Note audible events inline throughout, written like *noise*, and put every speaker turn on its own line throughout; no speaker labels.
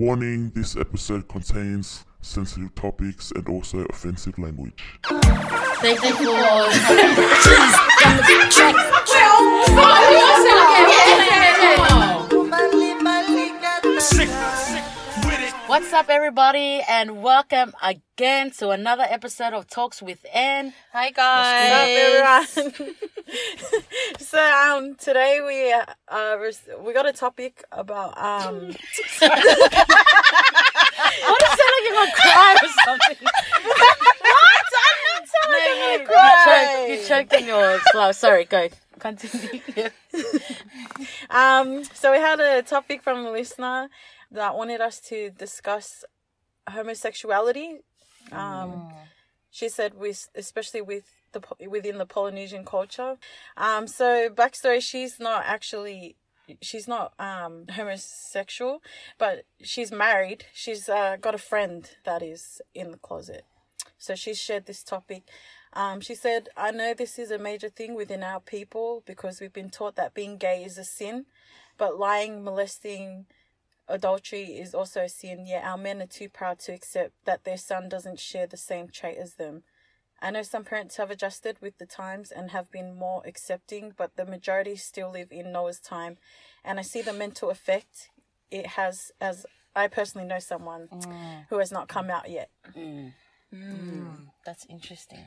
Warning this episode contains sensitive topics and also offensive language.
Thank you for. What's up, everybody, and welcome again to another episode of Talks with Anne.
Hi guys.
What's up, everyone? *laughs* so um, today we uh we got a topic about um. *laughs* *laughs*
What it sound like you're gonna cry or something?
what? I'm not telling
you,
you,
you,
cry.
choked, you choked on your flow. Sorry, go. Continue.
Um, so we had a topic from a listener that wanted us to discuss homosexuality. Um, she said with especially with the within the Polynesian culture. Um, so backstory: she's not actually. She's not um, homosexual, but she's married. She's uh, got a friend that is in the closet. So she shared this topic. Um, she said, I know this is a major thing within our people because we've been taught that being gay is a sin, but lying, molesting, adultery is also a sin, yet our men are too proud to accept that their son doesn't share the same trait as them. I know some parents have adjusted with the times and have been more accepting, but the majority still live in Noah's time, and I see the mental effect it has as I personally know someone mm. who has not come out yet. Mm. Mm.
That's interesting.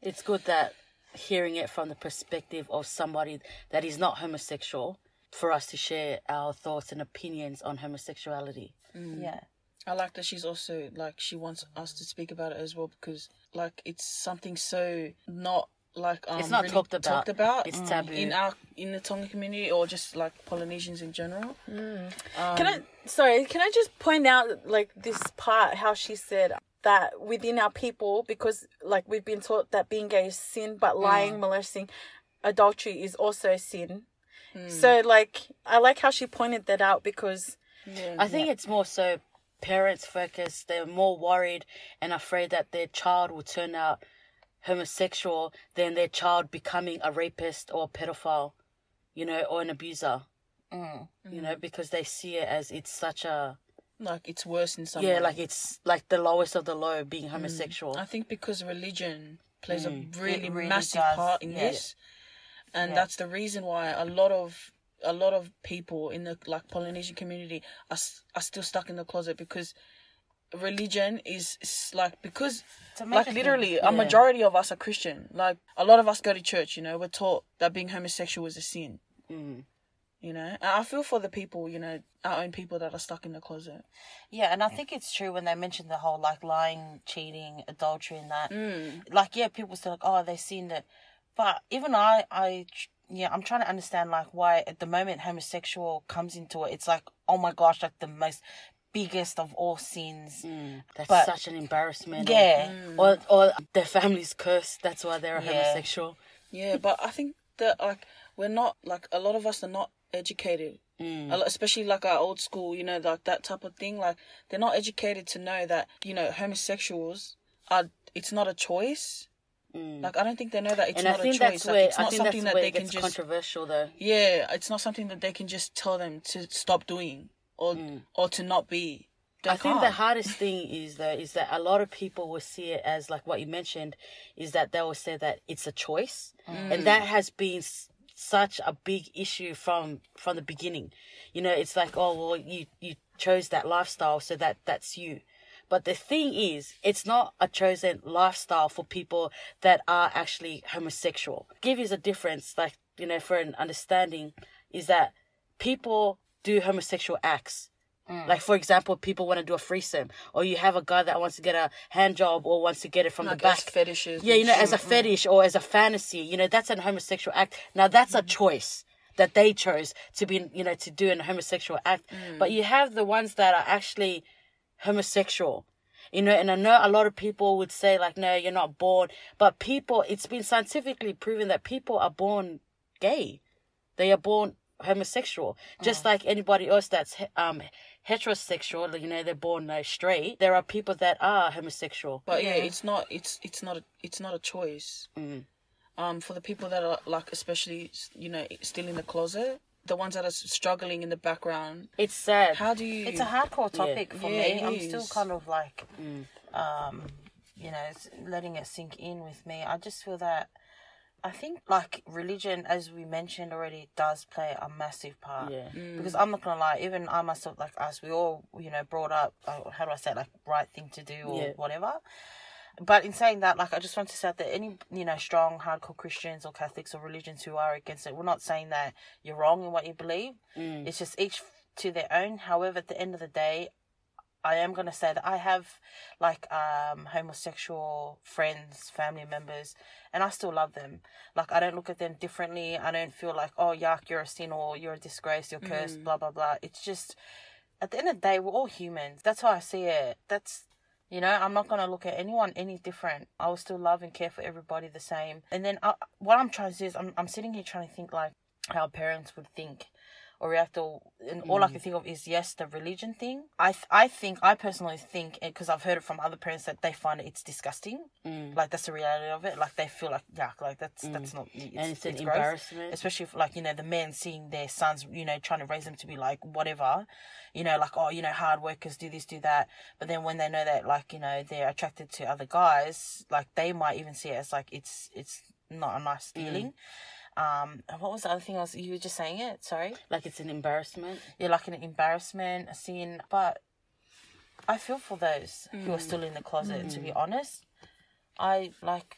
it's good that hearing it from the perspective of somebody that is not homosexual for us to share our thoughts and opinions on homosexuality. Mm.
Yeah.
I like that she's also like she wants us to speak about it as well because like it's something so not like um
It's not
really
talked about.
talked about
It's mm. taboo.
in our in the Tonga community or just like Polynesians in general. Mm.
Um, can I sorry, can I just point out like this part how she said that within our people because like we've been taught that being gay is sin but lying, molesting, adultery is also a sin. So like I like how she pointed that out because
I think it's more so parents focused. They're more worried and afraid that their child will turn out homosexual than their child becoming a rapist or a pedophile, you know, or an abuser. Mm. You know, because they see it as it's such a
Like it's worse in some
yeah,
way.
like it's like the lowest of the low being mm. homosexual.
I think because religion plays a
Mm.
really,
really
massive
does,
part in
yeah.
this, and
Yeah.
that's the reason why a lot of a lot of people in the like Polynesian community are are still stuck in the closet because religion is, is like because like literally a majority of us are Christian. Like a lot of us go to church. You know, we're taught that being homosexual is a sin.
Mm.
You know, and I feel for the people. You know, our own people that are stuck in the closet.
Yeah, and I think it's true when they mention the whole like lying, cheating, adultery, and that.
Mm.
Like, yeah, people say like, oh, they seen it, but even I, I, yeah, I'm trying to understand like why at the moment homosexual comes into it. It's like, oh my gosh, like the most biggest of all sins.
That's
But-
such an embarrassment. or-
Yeah.
Or, or their family's cursed. That's why they're a
Yeah.
homosexual.
Yeah, but I think that like we're not like a lot of us are not educated,
Mm.
Especially like our old school. You know, like that type of thing. Like they're not educated to know that you know homosexuals are. It's not a choice. Like I don't think they know that it's
Mm. and I
not
think
a choice.
that's
like,
where
it's
I
not
think
something
that's
that
where
they
it
can
gets
just.
controversial though.
Yeah, it's not something that they can just tell them to stop doing or or to not be. They
Mm. I think the hardest thing is though is that a lot of people will see it as like what you mentioned is that they will say that it's a choice, and that has been s- such a big issue from from the beginning. You know, it's like oh well you you chose that lifestyle so that that's you. But the thing is, it's not a chosen lifestyle for people that are actually homosexual. Give you a difference, like, you know, for an understanding, is that people do homosexual acts. Like, for example, people want to do a threesome, or you have a guy that wants to get a hand job or wants to get it from
like
the back.
as fetishes.
Yeah, you know, as a fetish or as a fantasy, you know, that's an homosexual act. Now that's a choice that they chose to be, you know, to do an homosexual act. But you have the ones that are actually homosexual. You know, and I know a lot of people would say like, no, you're not born. But people, it's been scientifically proven that people are born gay. They are born homosexual, just like anybody else that's um heterosexual. You know, they're born straight. There are people that are homosexual.
But yeah, it's not. It's it's not. A, it's not a choice. Um, for the people that are like, especially you know, still in the closet, the ones that are struggling in the background.
It's sad.
How do you?
It's a hardcore topic for
Yeah,
me. I'm still kind of like, um, you know, s- letting it sink in with me. I just feel that I think like religion, as we mentioned already, does play a massive part.
Yeah.
Because I'm not gonna lie, even I myself, like us, we all, you know, brought up. Uh, how do I say, it, like right thing to do or
Yeah.
whatever. But in saying that, like, I just want to say that any, you know, strong, hardcore Christians or Catholics or religions who are against it, we're not saying that you're wrong in what you believe. It's just each to their own. However, at the end of the day, I am gonna say that I have like um homosexual friends, family members, and I still love them. Like I don't look at them differently. I don't feel like, oh yuck, you're a sin or you're a disgrace, you're cursed, blah blah blah. It's just at the end of the day, we're all humans. That's how I see it. That's you know, I'm not gonna look at anyone any different. I will still love and care for everybody the same. And then I, what I'm trying to do is I'm I'm sitting here trying to think like how parents would think or react or and all I can mm. think of is yes the religion thing. I th- I think I personally think because I've heard it from other parents that they find it's disgusting. Mm. Like that's the reality of it. Like they feel like yeah like that's mm. that's not it's,
and it's an
gross.
embarrassment.
especially if like you know the men seeing their sons you know trying to raise them to be like whatever. You know like oh you know hard workers do this do that. But then when they know that like you know they're attracted to other guys like they might even see it as like it's it's not a nice feeling um what was the other thing I was you were just saying it sorry
like it's an embarrassment.
yeah, like an embarrassment, a sin. But I feel for those who are still in the closet. To be honest, I like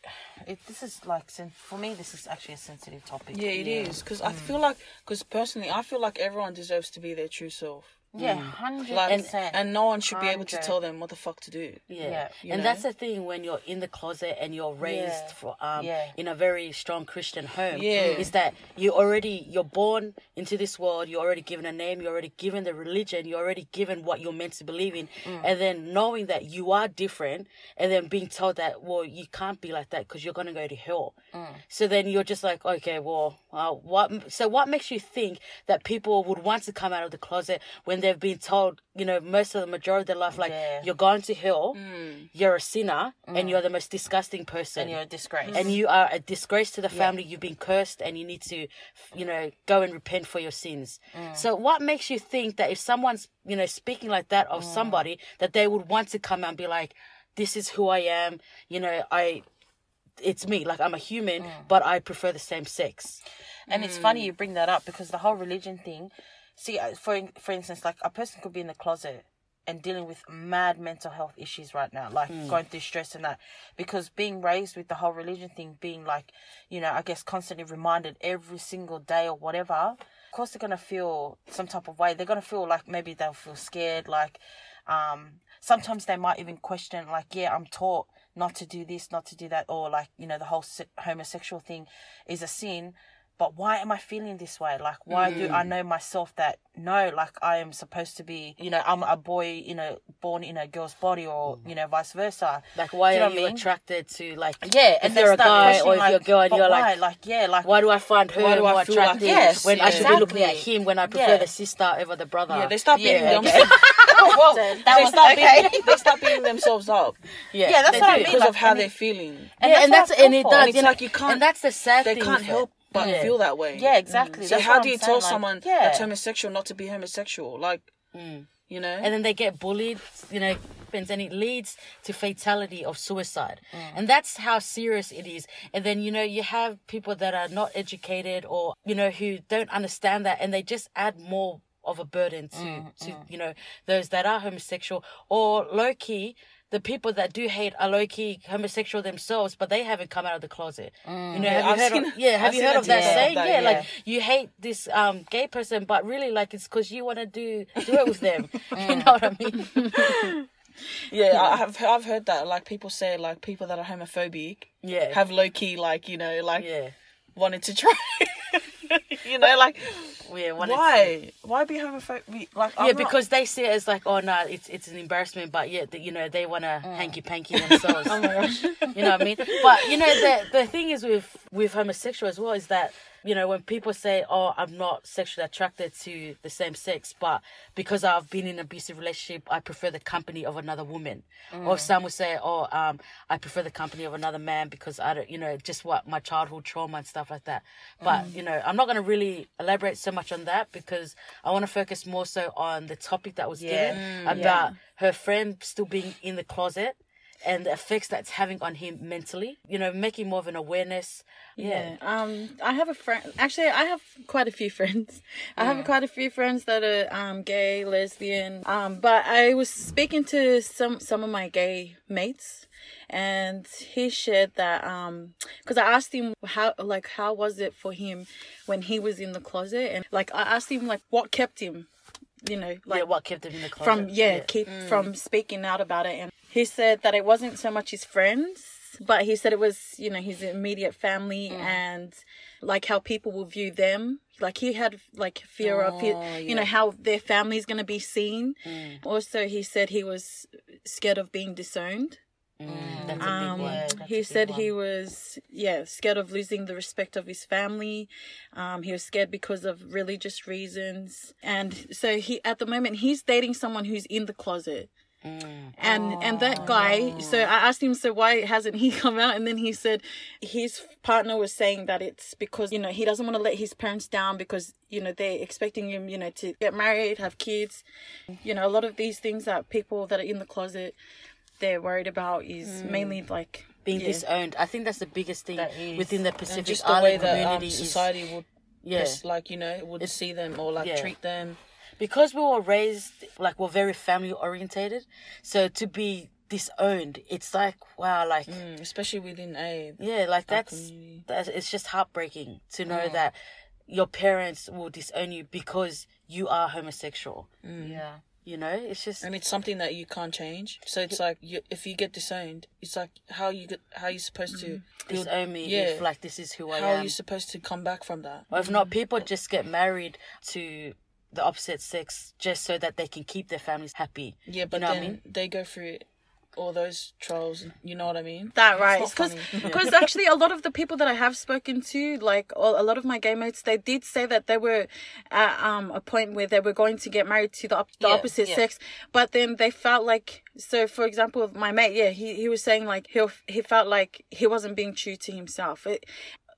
it. This is like for me. This is actually a sensitive topic.
yeah, it is because
Mm.
I feel like because personally, I feel like everyone deserves to be their true self.
Yeah, hundred
Like,
percent.
and no one should be able to tell them what the fuck to do.
Yeah.
Yeah.
And
know?
that's the thing when you're in the closet and you're raised
Yeah.
for um
Yeah.
in a very strong Christian home.
Yeah.
Is that you already you're born into this world, you're already given a name, you're already given the religion, you're already given what you're meant to believe in.
Mm.
And then knowing that you are different and then being told that well you can't be like that because you're gonna go to hell.
Mm.
So then you're just like, okay, well, uh, what? So what makes you think that people would want to come out of the closet when they've been told, you know, most of the majority of their life, like
Yeah.
you're going to hell, mm. you're a sinner, and mm. you're the most disgusting person,
and you're a disgrace.
and you are a disgrace to the family. You've been cursed, and you need to, you know, go and repent for your sins. Mm. So, what makes you think that if someone's, you know, speaking like that of somebody, that they would want to come out and be like, "This is who I am," you know, I, it's me. Like I'm a human, but I prefer the same sex.
And it's funny you bring that up because the whole religion thing. See, uh, for for instance, like a person could be in the closet and dealing with mad mental health issues right now, like going through stress and that, because being raised with the whole religion thing, being like, you know, I guess constantly reminded every single day or whatever. Of course, they're gonna feel some type of way. They're gonna feel like maybe they'll feel scared. Like, um, sometimes they might even question, like, yeah, I'm taught not to do this, not to do that, or like, you know, the whole se- homosexual thing is a sin. But why am I feeling this way? Like, why do I mm. know myself that no, like I am supposed to be, you know, I'm a boy, you know, born in a girl's body, or mm. you know, vice versa.
Like, why
Do you know
are
I
you
mean?
attratted to like?
Yeah,
if
and they
you're a
start
guy or
questioning,
if
like,
you're a girl, and you're
why?
like,
like, yeah, like
why do I find her
Why do I
more
feel like
attractive
Yes,
when I should be looking at him when I prefer
Yeah.
the sister over the brother?
Yeah, they start beating
Yeah,
them.
okay. well, *laughs* oh, that
they
was
start
okay.
beating, *laughs* they start beating *laughs* themselves up
yeah,
Yeah, that's
they
what I mean,
because
like,
of how they're feeling.
And
yeah, and
that's
that's
what I
and it does.
And
it's
you know,
like you can't-
and that's the sad
They
thing.
can't help
it.
But
Yeah.
feel that way.
Yeah, exactly.
So
That's
how do you
saying,
tell
like,
someone
yeah.
that's homosexual not to be homosexual? Like, mm. you know,
and then they get bullied, you know, and it leads to fatality of suicide. Mm. And that's how serious it is. And then, you know, you have people that are not educated or, you know, who don't understand that and they just add more of a burden to, mm, to you know, those that are homosexual or low key. The people that do hate are low key homosexual themselves, but they haven't come out of the closet. You know, have
I've
you heard?
seen-
Of, *laughs* yeah, have
I've
you heard of that saying?
that,
yeah,
yeah.
like you hate this um gay person, but really, like it's because you want to do do it with them. *laughs* you know what I mean? *laughs*
yeah, I have I've heard that. Like people say, like people that are homophobic
Yeah.
have low key, like you know, like
yeah.
wanted to try. *laughs* you know, like
Yeah,
why? Why be homophobic? Like I'm
yeah,
not-
because they see it as like, oh no, it's it's an embarrassment, but yet you know they want to mm. hanky panky themselves. *laughs* oh my gosh, you know what I mean? But you know the the thing is with with homosexual as well is that you know, when people say, "Oh, I'm not sexually attracted to the same sex," but because I've been in an abusive relationship, I prefer the company of another woman. Mm. Or some would say, "Oh, um, I prefer the company of another man because I don't, you know, just what my childhood trauma and stuff like that." But mm. you know, I'm not going to really elaborate so much on that because I want to focus more so on the topic that was
Yeah.
given about her friend still being in the closet and the effects that's having on him mentally. You know, making more of an awareness. Yeah.
Um, I have a friend. Actually, I have quite a few *laughs* friends. I have quite a few friends that are um gay, lesbian. Um, but I was speaking to some some of my gay mates, and he shared that um, because I asked him how like how was it for him when he was in the closet, and like I asked him like what kept him, you know, like
Like what kept him in the closet.
from yeah, keep from speaking out about it and he said that it wasn't so much his friends but he said it was you know his immediate family and like how people will view them. Like he had like fear of his, you know how their family's going to be seen. Also he said he was scared of being disowned.
Mm, that's a big
um,
one.
he said he was yeah scared of losing the respect of his family. Um, he was scared because of religious reasons, and so he at the moment he's dating someone who's in the closet.
Mm.
And and that guy, so I asked him, so why hasn't he *laughs* come out? And then he said his partner was saying that it's because you know he doesn't want to let his parents down because you know they're expecting him you know to get married, have kids, you know a lot of these things that people that are in the closet they're worried about is mainly like
being
yeah.
disowned. I think that's the biggest thing within the
and
Pacific
just the way
Island
that um,
community is
society would
yeah.
just like you know would see them or like
yeah.
treat them
because we were raised like we're very family orientated. So to be disowned, it's like wow, like
mm, especially within a
yeah, like that's that's it's just heartbreaking to know that your parents will disown you because you are homosexual.
Yeah.
You know, it's just
and it's something that you can't change. So it's like you, if you get disowned, it's like how you get how you supposed to build,
disown me
yeah.
if like this is who I
how
am.
How are you supposed to come back from that.
Or if not, people just get married to the opposite sex just so that they can keep their families happy.
Yeah, but
you know
then
what I mean?
they go through all those trolls. You know what I mean?
that right
not
because
funny. *laughs*
because actually a lot of the people that I have spoken to like a a lot of my gay mates they did say that they were at um a point where they were going to get married to the, op- the
Yeah,
opposite
yeah.
sex but then they felt like so for example my mate yeah he, he was saying like he he felt like he wasn't being true to himself it,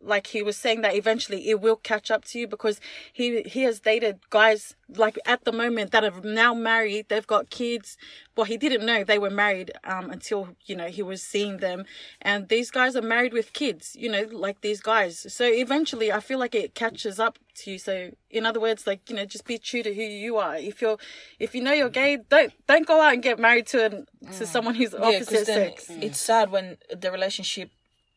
like he was saying that eventually it will catch up to you because he he has dated guys like at the moment that are now married they've got kids. Well he didn't know they were married um until you know he was seeing them. And these guys are married with kids you know like these guys. So eventually i feel like it catches up to you. So in other words like you know just be true to who you are. If you're if you know you're gay don't don't go out and get married to an, to someone who's opposite
then
sex.
it's sad when the relationship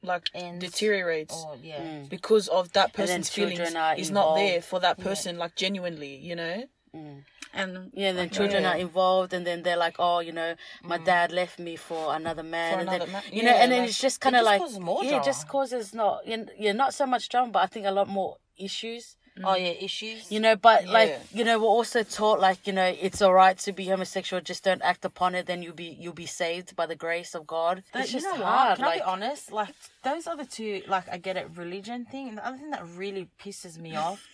like
Ends.
deteriorates
Oh yeah. Mm.
because of that person's
children
feelings
are
is not there for that person like genuinely. You know. Mm.
and
Yeah, and then children
Yeah.
are involved, and then they're like, "Oh, you know, my mm. dad left me for another man,"
For
and
another
then
man.
you know,
Yeah,
and then
like,
it's just kind of like,
causes more
yeah, it just causes not, yeah, yeah, not so much drama, but I think a lot more issues.
Oh mm. yeah, issues.
You know, but like you know, we're also taught like you know, it's all right to be homosexual, just don't act upon it, then you'll be you'll be saved by the grace of God.
But
it's
you
just
know
hard.
what? Can
like,
I be honest? Like those are the two. Like I get it, religion thing. And the other thing that really pisses me *laughs* off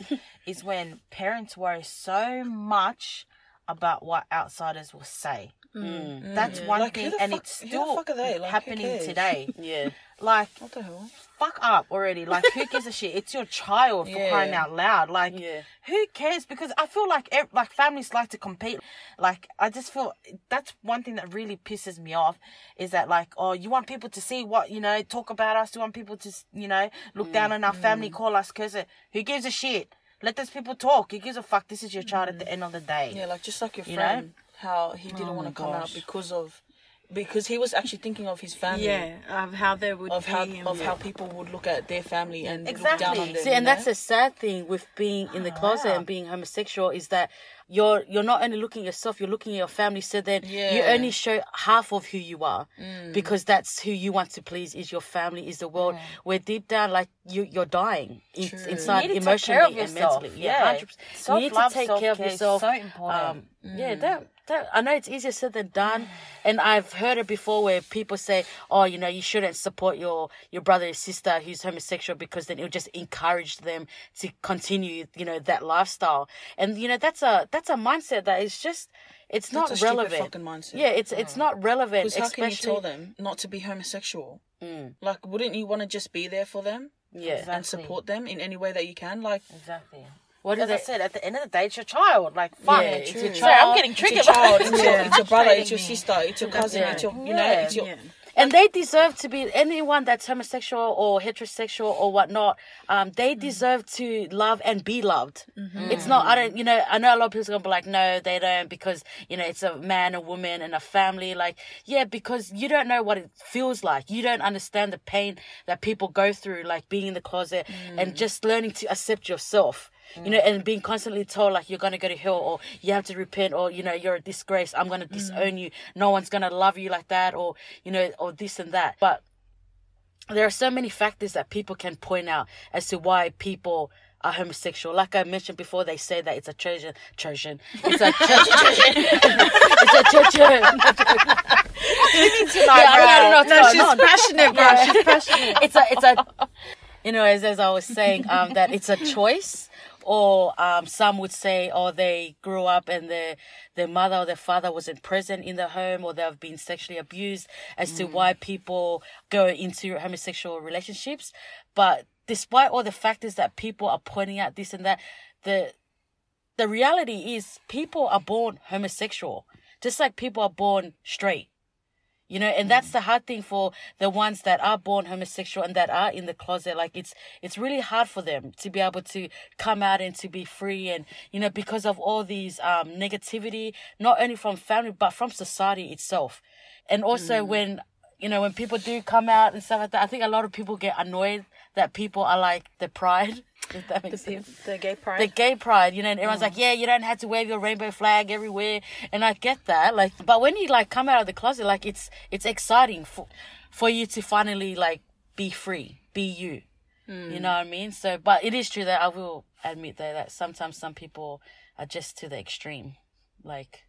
is when parents worry so much about what outsiders will say. Mm. That's mm. one
Like,
thing,
the
and
fuck-
it's
who the
still
fuck are they? Like,
happening today. *laughs*
yeah,
Like,
What the hell?
fuck up already. Like, who gives a shit? It's your child for
Yeah.
crying out loud. Like,
Yeah.
who cares? Because I feel like ev- like families like to compete. Like, I just feel that's one thing that really pisses me off is that like, oh, you want people to see what you know, talk about us. You want people to you know look down on our family, mm-hmm. call us cause it. Who gives a shit? Let those people talk. Who gives a fuck? This is your child at the mm. end of the day.
Yeah, like just like your
You know?
friend, how he didn't
Oh
want to come out because of because he was actually thinking of his family.
yeah of how they would
Of how
be and-
of how people would look at their family and look down on them.
See,
you
and
know?
that's a sad thing with being in the ah. closet
wow.
and being homosexual is that you're you're not only looking at yourself, you're looking at your family. So then you only show half of who you are mm. because that's who you want to please is your family, is the world. Where deep down, like you, you're dying in, inside
You need to take
emotionally and mentally.
Yeah.
hundred percent. You need to take care of yourself.
so important.
Um, mm. Yeah, don't don't- I know it's easier said than done, *sighs* and I've heard it before where people say, "Oh, you know, you shouldn't support your your brother or sister who's homosexual because then it'll just encourage them to continue, you know, that lifestyle." And you know, that's a that's a mindset that is just it's
That's
not
a
relevant.
fucking mindset.
Yeah, it's it's not relevant.
Because how can you tell them not to be homosexual?
Mm.
Like, wouldn't you want to just be there for them
yeah.
Exactly.
and support them in any way that you can? Like,
Exactly.
What
As I said, at the end of the day, it's your child. Like, fuck.
Yeah, it's your child.
Sorry, I'm getting
it's your
triggered.
child, *laughs* it's, your, it's your brother, it's your sister, it's your cousin,
Yeah.
it's your, you know, it's your.
And they deserve to be anyone that's homosexual or heterosexual or whatnot um they mm. deserve to love and be loved mm-hmm. it's not i mm-hmm. don't you know i know a lot of people are gonna be like no they don't because you know it's a man a woman and a family like yeah because you don't know what it feels like you don't understand the pain that people go through like being in the closet and mm. just learning to accept yourself you know, and being constantly told like you're gonna go to hell or you have to repent or you know you're a disgrace. I'm gonna disown you. No one's gonna love you like that or you know or this and that. But there are so many factors that people can point out as to why people are homosexual. Like I mentioned before, they say that it's a Trojan, Trojan. It's a Trojan. *laughs* it's a Trojan. yeah, I don't know
No, she's
on.
passionate, bro. She's *laughs* passionate.
It's a, it's a, you know, as, as I was saying, um, that it's a choice. Or um, some would say, oh, they grew up and their their mother or their father wasn't present in the home, or they've been sexually abused, as to why people go into homosexual relationships. But despite all the factors that people are pointing out, this and that, the the reality is people are born homosexual, just like people are born straight. You know, and that's the hard thing for the ones that are born homosexual and that are in the closet. Like it's it's really hard for them to be able to come out and to be free and you know, because of all these um negativity, not only from family but from society itself. And also when you know, when people do come out and stuff like that, I think a lot of people get annoyed that people are like the pride. *laughs* If that makes sense
The gay pride.
the gay pride, you know, and everyone's mm. like, yeah, you don't have to wave your rainbow flag everywhere, and I get that, like, but when you like come out of the closet, like, it's it's exciting for for you to finally like be free, be you, you mm. know what I mean? So, but it is true that I will admit though that sometimes some people are just to the extreme, like,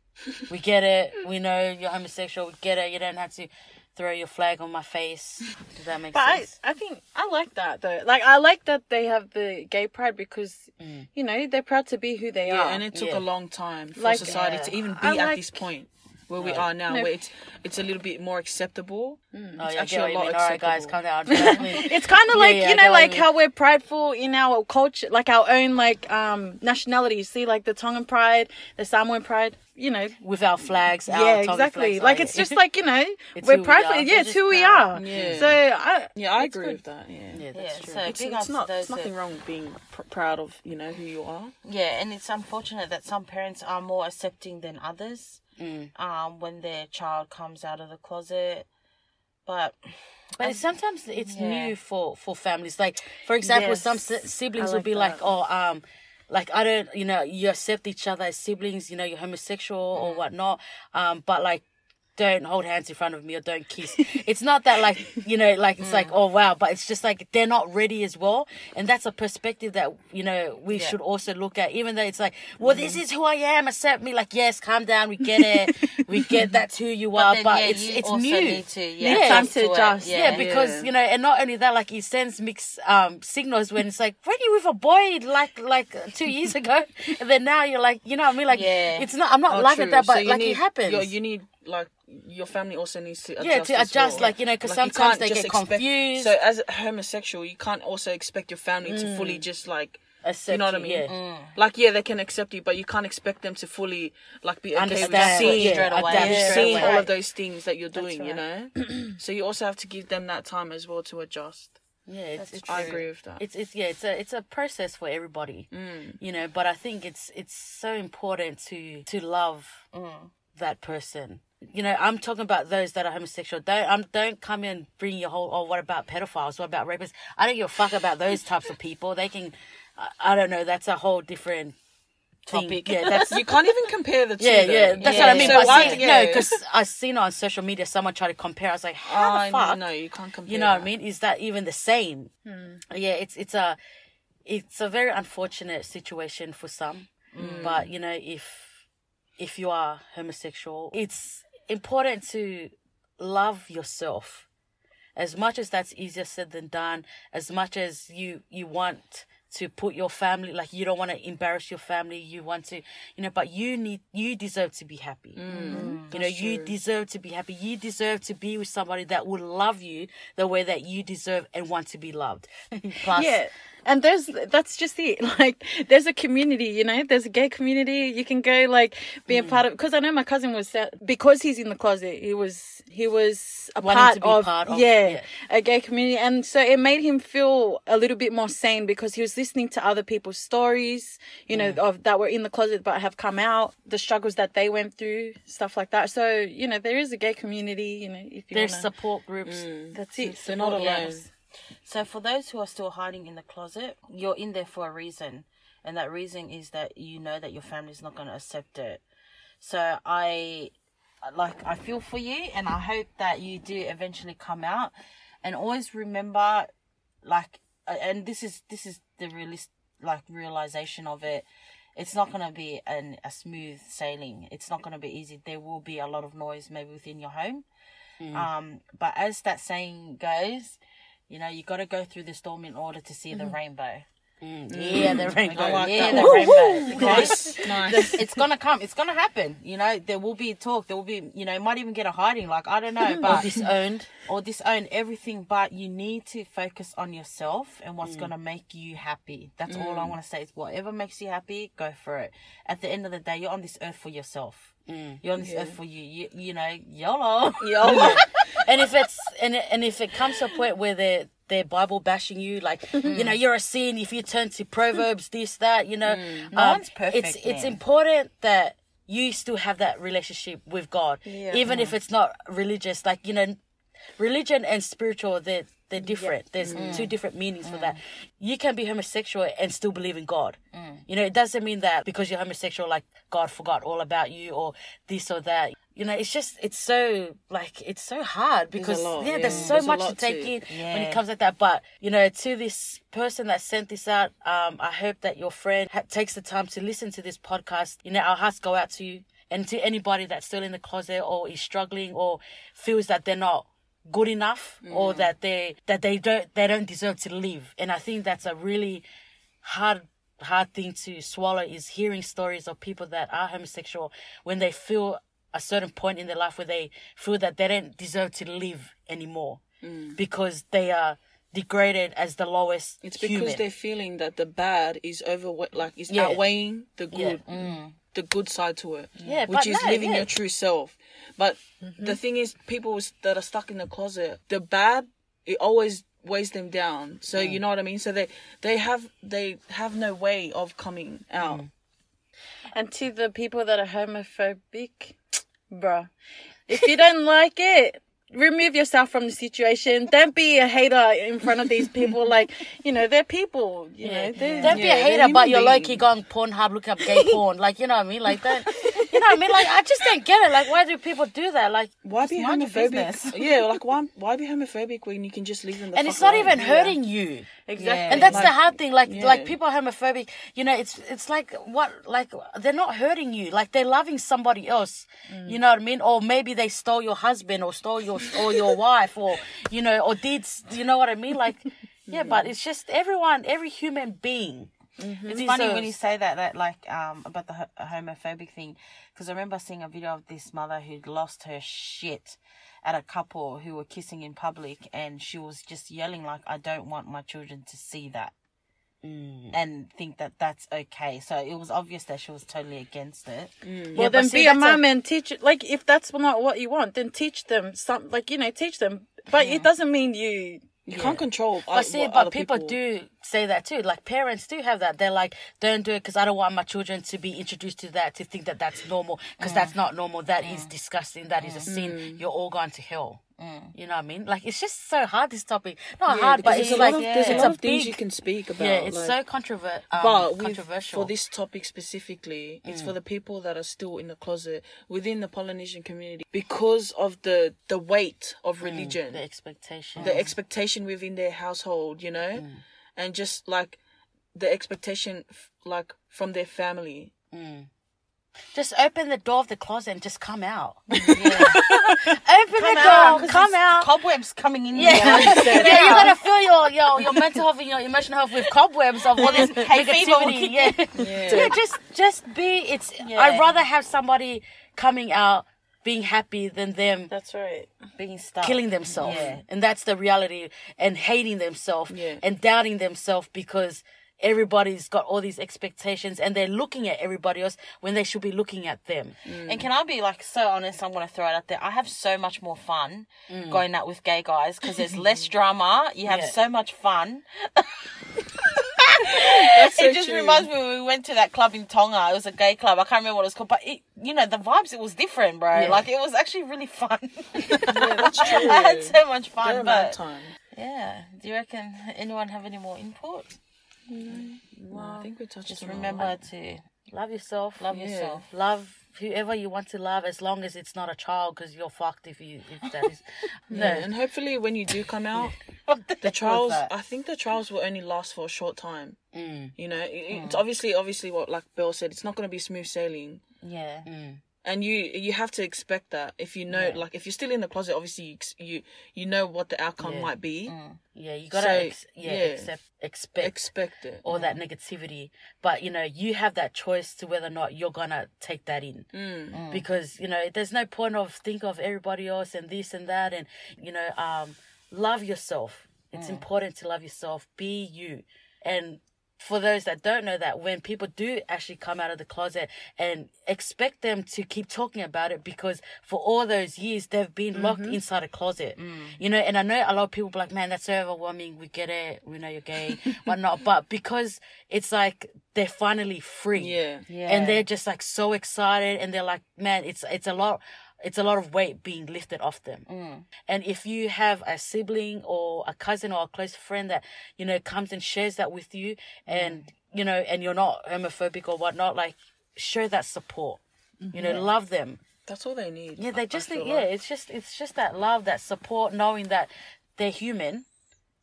we get it, we know you're homosexual, we get it, you don't have to throw your flag on my face. Does that make
But I,
sense?
I think I like that though. Like I like that they have the gay pride because mm. you know they're proud to be who they are.
Yeah,
are.
and it took
Yeah.
a long time for
Like,
society to even be
I
at
like-
this point where we are now,
No.
where it's it's a little bit more acceptable.
Oh,
It's
yeah,
actually a lot
mean. All right, guys,
acceptable.
come down. *laughs*
It's kind of like
yeah, I
you know
what you
like
mean.
how we're prideful in our culture like our own like um nationality you see like the tongan pride the samoan pride you know
with our flags. our
yeah
Tongan
exactly
flags,
like it's just like you know *laughs* we're
who we
prideful yeah it's who we
proud.
are
Yeah.
so I,
Yeah, I agree
good.
with that. Yeah.
yeah,
Yeah,
that's true.
so
It's, it's not. there's nothing wrong with being pr- proud of you know who you are.
Yeah, and it's unfortunate that some parents are more accepting than others
Mm.
um, when their child comes out of the closet. But
But sometimes it's
Yeah.
new for for families. Like for example, some
Yes,
si- siblings
I
will
like
be like, oh, um, like I don't, you know, you accept each other as siblings. You know, you're homosexual or whatnot. Um, but like. Don't hold hands in front of me or don't kiss. it's not that like you know, like it's like oh wow, but it's just like they're not ready as well, and that's a perspective that you know we should also look at. Even though it's like, well, this is who I am, accept me. Like yes, calm down, we get it, we get that's who you are,
then,
but
yeah,
it's
you
it's
also
new.
need to yeah,
Yeah.
Time to adjust.
Yeah,
Yeah, because you know, and not only that, like he sends mixed um signals when it's like, when you with a boy like like two years ago, and then now you're like, you know what I mean? Like,
Yeah.
it's not. I'm not
Oh,
like
true.
that, but
So
like
need,
it happens.
your- You need like your family also needs to adjust
Yeah, to
as
adjust,
well.
like, you know, 'cause
you
sometimes they get
expect-
confused.
So as a homosexual, you can't also expect your family to fully just like.
Accept
you know what I mean?
yeah.
Mm.
Like, yeah, they can accept you, but you can't expect them to fully like be okay
Understand,
with seeing,
yeah,
straight away. Yeah.
seeing
away.
all of those things that you're doing. You know, *clears throat* so you also have to give them that time as well to adjust.
Yeah, it's, it's
I agree with that.
it's it's yeah it's a it's a process for everybody
Mm.
you know but i think it's it's so important to to love that person you know i'm talking about those that are homosexual don't um, don't come in and bring your whole oh what about pedophiles what about rapists i don't give a fuck about those types of people they can I, I don't know that's a whole different thing.
Topic.
yeah that's *laughs*
you can't even compare the two.
yeah,
though.
yeah, that's
Yeah.
what I mean.
So
but
why-
see, because I seen on social media someone try to compare. I was like, how
I
the fuck?
no, you can't compare.
You know what I mean? Is that even the same? Yeah, it's it's a it's a very unfortunate situation for some, but you know if if you are homosexual, it's important to love yourself. As much as that's easier said than done, as much as you you want to put your family like you don't want to embarrass your family you want to you know but you need you deserve to be happy. Mm. Mm. Mm. You know you deserve to be happy. You deserve to be with somebody that will love you the way that you deserve and want to be loved. *laughs* Plus
yeah and there's that's just it. *laughs* Like there's a community you know? There's a gay community. You can go like be a
Mm.
part of because i know my cousin was because he's in the closet he was he was a part,
to be
of,
part of-
yeah,
yeah.
a gay community. And so it made him feel a little bit more sane because he was listening to other people's stories you know
Mm.
of that were in the closet but have come out the struggles that they went through stuff like that. So you know there is a gay community you know if you
there's
wanna,
support groups.
That's it.
They're not alone.
So for those who are still hiding in the closet, you're in there for a reason, and that reason is that you know that your family's not going to accept it. So I like I feel for you and I hope that you do eventually come out. And always remember like and this is this is the realist like realization of it. It's not going to be an a smooth sailing. It's not going to be easy. There will be a lot of noise maybe within your home. Um but as that saying goes you know you got to go through the storm in order to see the mm-hmm. rainbow Mm.
yeah the *laughs* rainbow
like
yeah
that.
the rainbow okay?
Nice, nice.
it's gonna come. It's gonna happen. You know, there will be talk. There will be, you know, might even get a hiding. Like I don't know, *laughs*
or
but
disowned
or disown everything. But you need to focus on yourself and what's mm. gonna make you happy. That's all I mm. want to say. Is whatever makes you happy, go for it. At the end of the day, you're on this earth for yourself. You're on this earth for you. You, you know, YOLO.
YOLO. *laughs* and if it's and and if it comes to a point where they're they're Bible bashing you, like *laughs* you know, you're a sin if you turn to Proverbs, this, that, you know. um,
No one's perfect,
It's it's important that you still have that relationship with God.
Yeah.
Even if it's not religious. Like, you know, religion and spiritual they're they're different. There's two different meanings for that. You can be homosexual and still believe in God. You know, it doesn't mean that because you're homosexual, like God forgot all about you or this or that. You know, it's just it's so like it's so hard because
lot,
yeah, there's so
There's
much to take in when it comes like that. But you know, to this person that sent this out, um, I hope that your friend ha- takes the time to listen to this podcast. You know, our hearts go out to you and to anybody that's still in the closet or is struggling or feels that they're not good enough or mm. that they that they don't they don't deserve to live. And I think that's a really hard hard thing to swallow is hearing stories of people that are homosexual when they feel a certain point in their life where they feel that they don't deserve to live anymore mm. because they are degraded as the lowest
It's because
human.
they're feeling that the bad is over, like is
Yeah.
outweighing the
Yeah.
good, the good side to it.
Yeah,
which is
no,
living
yeah.
your true self. But the mm-hmm. thing is, people that are stuck in the closet, the bad, it always weighs them down. So you know what I mean. So they they have they have no way of coming out. Mm.
And to the people that are homophobic, bruh, if you don't like it, remove yourself from the situation. Don't be a hater in front of these people. *laughs* Like, you know, they're people. You know, they're,
Don't be a hater, but you're low key going Pornhub looking up gay porn. Like, you know what I mean? Like, don't, you know what I mean? Like, I just don't get it. Like, why do people do that? Like,
Why be homophobic? *laughs* yeah, like why why be homophobic when you can just leave them the
and
fuck
it's not
alone?
even
Yeah.
hurting you.
exactly.
Yeah.
and that's
Like-
the hard thing like
yeah.
like people are homophobic you know it's it's like what like they're not hurting you like they're loving somebody else
Mm.
you know what i mean or maybe they stole your husband or stole your or your *laughs* wife or you know or did you know what i mean like yeah *laughs* but it's just everyone every human being Mm-hmm.
It's funny when you say that, that like um, um about the homophobic thing, because I remember seeing a video of this mother who'd lost her shit at a couple who were kissing in public, and she was just yelling like, "I don't want my children to see that." Mm. And think that that's okay. So it was obvious that she was totally against it. Mm.
well,
but
then
see,
be a
that's a-
mom and teach. Like, if that's not what you want, then teach them some. Like, you know, teach them. But it doesn't mean you.
You can't control.
But see, but people, do say that too. Like parents do have that. They're like, don't do it because I don't want my children to be introduced to that, to think that that's normal, because mm. that's not normal. That is mm. disgusting. That is a sin. Mm. You're all going to hell. You know what I mean? Like it's just so hard. This topic, not hard, but it's like
of, there's a lot of things
big.
you can speak about.
yeah, it's
like-
so controver- um,
but
controversial.
for this topic specifically, it's
Mm.
for the people that are still in the closet within the Polynesian community because of the the weight of religion,
Mm, the expectation.
the expectation within their household, you know,
Mm.
and just like the expectation f- like from their family.
Just open the door of the closet and just come out.
Yeah. *laughs*
Open the
out,
door,
'cause
come out.
Cobwebs coming in.
Yeah,
here. *laughs*
yeah, you're gonna fill your, your your mental health and your emotional health with cobwebs of all this *laughs*
Hay fever
negativity.
kick
Yeah.
Yeah.
yeah, just just be. It's.
Yeah.
I'd rather have somebody coming out being happy than them
That's right.
being stuck.
killing themselves,
Yeah.
and that's the reality. And hating themselves
Yeah.
and doubting themselves because everybody's got all these expectations and they're looking at everybody else when they should be looking at them. Mm.
And can I be like so honest? I'm gonna throw it out there. I have so much more fun mm. going out with gay guys because there's less *laughs* drama. You have
Yeah.
so much fun. *laughs*
That's so
it just
true.
reminds me when we went to that club in Tonga. It was a gay club. I can't remember what it was called, but it, you know, the vibes. It was different, bro.
Yeah.
Like it was actually really fun. *laughs*
Yeah, that's true.
I had so much fun. But
time.
yeah, do you reckon anyone have any more input?
No, I think we touched
Just
on
remember to
Love yourself.
love
Yeah.
yourself.
love whoever you want to love as long as it's not a child because you're fucked if you if that is *laughs* no
Yeah, and hopefully when you do come out, *laughs*
the
the trials. I think the trials will only last for a short time.
Mm,
You know, it,
Mm.
it's obviously, obviously, what like Bill said, it's not going to be smooth sailing,
Yeah.
mm,
and you you have to expect that. If you know,
Yeah.
like, if you're still in the closet, obviously you you, you know what the outcome
Yeah.
might be.
Mm.
yeah you gotta
So,
ex- yeah,
yeah.
accept expect
Expect it.
all that negativity but you know you have that choice to whether or not you're gonna take that in
Mm.
because you know there's no point of think of everybody else and this and that and you know um love yourself it's important to love yourself be you and for those that don't know that when people do actually come out of the closet and expect them to keep talking about it because for all those years they've been locked mm-hmm. inside a closet. Mm. You know and i know a lot of people be like man that's so overwhelming. We get it. We know you're gay *laughs* whatnot. But because it's like they're finally free
Yeah.
Yeah.
and they're just like so excited and they're like man it's it's a lot it's a lot of weight being lifted off them. Mm. And if you have a sibling or a cousin or a close friend that you know comes and shares that with you and mm. you know and you're not homophobic or whatnot like show that support. You know mm-hmm. love them.
That's all they need.
yeah they just think yeah
like.
it's just it's just that love that support knowing that they're human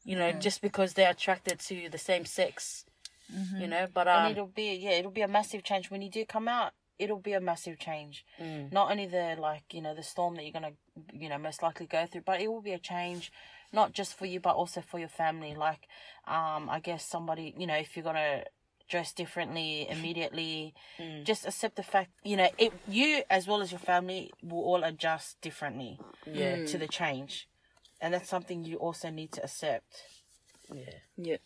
you know mm-hmm. just because they're attracted to the same sex mm-hmm. you know but um
and it'll be yeah, it'll be a massive change when you do come out. It'll be a massive change. Not only the like you know the storm that you're gonna you know most likely go through, but it will be a change, not just for you but also for your family. Like, um, I guess somebody you know if you're gonna dress differently *laughs* immediately, just accept the fact you know it you as well as your family will all adjust differently
yeah
to the change, and that's something you also need to accept.
yeah
Yeah.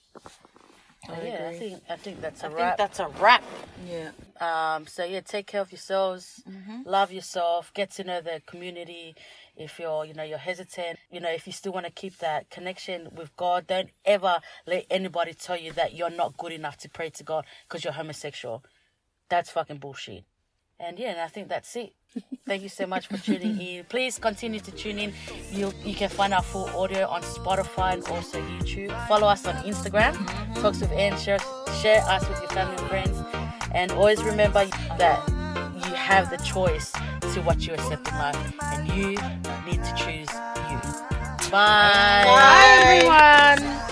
I
yeah i think i think that's a
I think
wrap
that's a wrap.
Yeah.
Um, so yeah, take care of yourselves, love yourself, get to know the community. If you're, you know, you're hesitant, you know, if you still want to keep that connection with God, don't ever let anybody tell you that you're not good enough to pray to God because you're homosexual. That's fucking bullshit. And yeah, and I think that's it. Thank you so much for tuning *laughs* in. Please continue to tune in. You you can find our full audio on Spotify and also YouTube. Follow us on Instagram. Mm-hmm. Talks with Anne. Share share us with your family and friends. And always remember that you have the choice to what you accept in life, and you need to choose you. Bye.
Bye.
everyone.